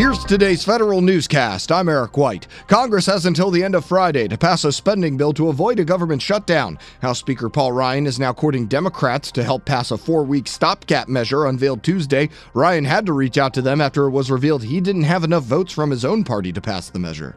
Here's today's federal newscast. I'm Eric White. Congress has until the end of Friday to pass a spending bill to avoid a government shutdown. House Speaker Paul Ryan is now courting Democrats to help pass a four week stopgap measure unveiled Tuesday. Ryan had to reach out to them after it was revealed he didn't have enough votes from his own party to pass the measure.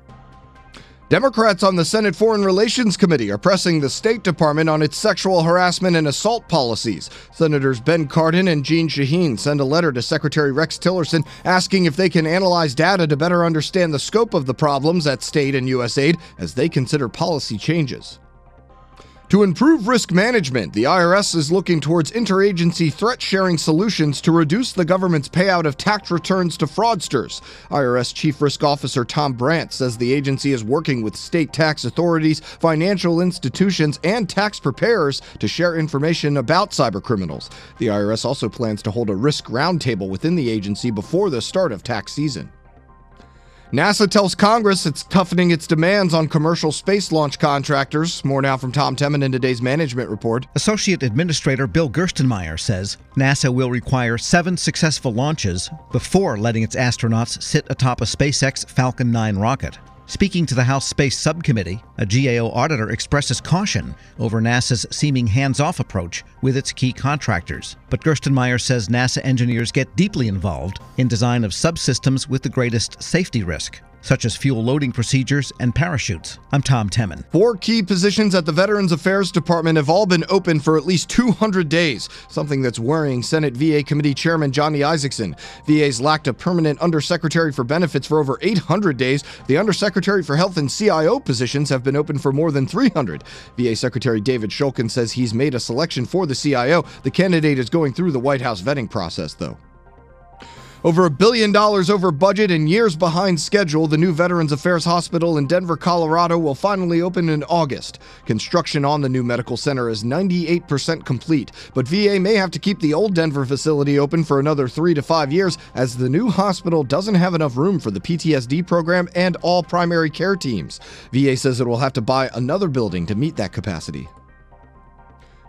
Democrats on the Senate Foreign Relations Committee are pressing the State Department on its sexual harassment and assault policies. Senators Ben Cardin and Jeanne Shaheen send a letter to Secretary Rex Tillerson asking if they can analyze data to better understand the scope of the problems at state and USAID as they consider policy changes. To improve risk management, the IRS is looking towards interagency threat sharing solutions to reduce the government's payout of tax returns to fraudsters. IRS Chief Risk Officer Tom Brandt says the agency is working with state tax authorities, financial institutions, and tax preparers to share information about cybercriminals. The IRS also plans to hold a risk roundtable within the agency before the start of tax season. NASA tells Congress it's toughening its demands on commercial space launch contractors. More now from Tom Temin in today's management report. Associate Administrator Bill Gerstenmaier says NASA will require seven successful launches before letting its astronauts sit atop a SpaceX Falcon 9 rocket. Speaking to the House Space Subcommittee, a GAO auditor expresses caution over NASA's seeming hands off approach with its key contractors. But Gerstenmaier says NASA engineers get deeply involved in design of subsystems with the greatest safety risk such as fuel loading procedures and parachutes. I'm Tom Temin. Four key positions at the Veterans Affairs Department have all been open for at least 200 days, something that's worrying Senate VA Committee Chairman Johnny Isakson. VA's lacked a permanent Undersecretary for Benefits for over 800 days. The Undersecretary for Health and CIO positions have been open for more than 300. VA Secretary David Shulkin says he's made a selection for the CIO. The candidate is going through the White House vetting process, though. Over a billion dollars over budget and years behind schedule, the new Veterans Affairs Hospital in Denver, Colorado will finally open in August. Construction on the new medical center is 98% complete, but VA may have to keep the old Denver facility open for another three to five years as the new hospital doesn't have enough room for the PTSD program and all primary care teams. VA says it will have to buy another building to meet that capacity.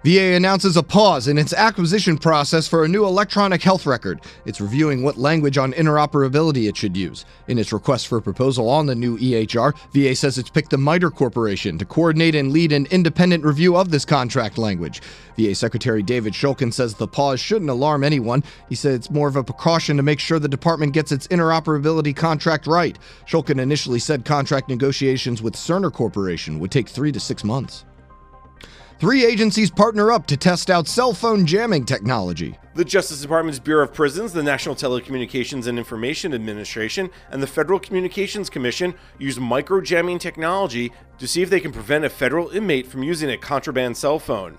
VA announces a pause in its acquisition process for a new electronic health record. It's reviewing what language on interoperability it should use. In its request for a proposal on the new EHR, VA says it's picked the MITRE Corporation to coordinate and lead an independent review of this contract language. VA Secretary David Shulkin says the pause shouldn't alarm anyone. He said it's more of a precaution to make sure the department gets its interoperability contract right. Shulkin initially said contract negotiations with Cerner Corporation would take three to six months. Three agencies partner up to test out cell phone jamming technology. The Justice Department's Bureau of Prisons, the National Telecommunications and Information Administration, and the Federal Communications Commission use microjamming technology to see if they can prevent a federal inmate from using a contraband cell phone.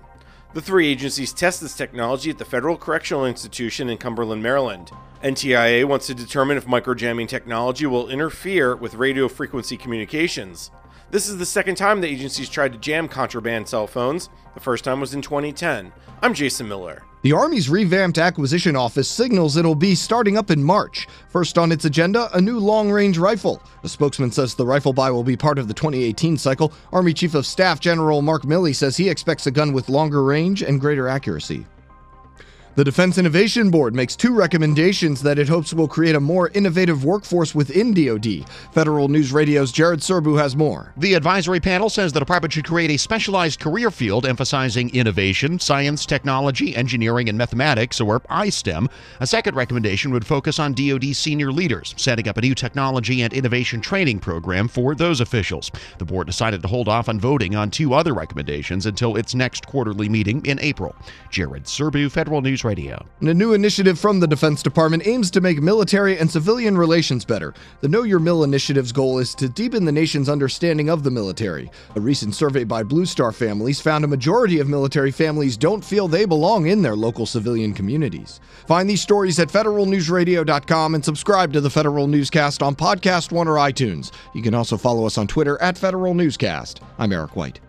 The three agencies test this technology at the Federal Correctional Institution in Cumberland, Maryland. NTIA wants to determine if microjamming technology will interfere with radio frequency communications. This is the second time the agency's tried to jam contraband cell phones. The first time was in 2010. I'm Jason Miller. The Army's revamped acquisition office signals it'll be starting up in March. First on its agenda, a new long range rifle. A spokesman says the rifle buy will be part of the 2018 cycle. Army Chief of Staff General Mark Milley says he expects a gun with longer range and greater accuracy. The Defense Innovation Board makes two recommendations that it hopes will create a more innovative workforce within DoD. Federal News Radio's Jared Serbu has more. The advisory panel says the department should create a specialized career field emphasizing innovation, science, technology, engineering, and mathematics, or iSTEM. A second recommendation would focus on DoD senior leaders, setting up a new technology and innovation training program for those officials. The board decided to hold off on voting on two other recommendations until its next quarterly meeting in April. Jared Serbu, Federal News Radio. And a new initiative from the Defense Department aims to make military and civilian relations better. The Know Your Mil initiative's goal is to deepen the nation's understanding of the military. A recent survey by Blue Star Families found a majority of military families don't feel they belong in their local civilian communities. Find these stories at federalnewsradio.com and subscribe to the Federal Newscast on Podcast One or iTunes. You can also follow us on Twitter at Federal Newscast. I'm Eric White.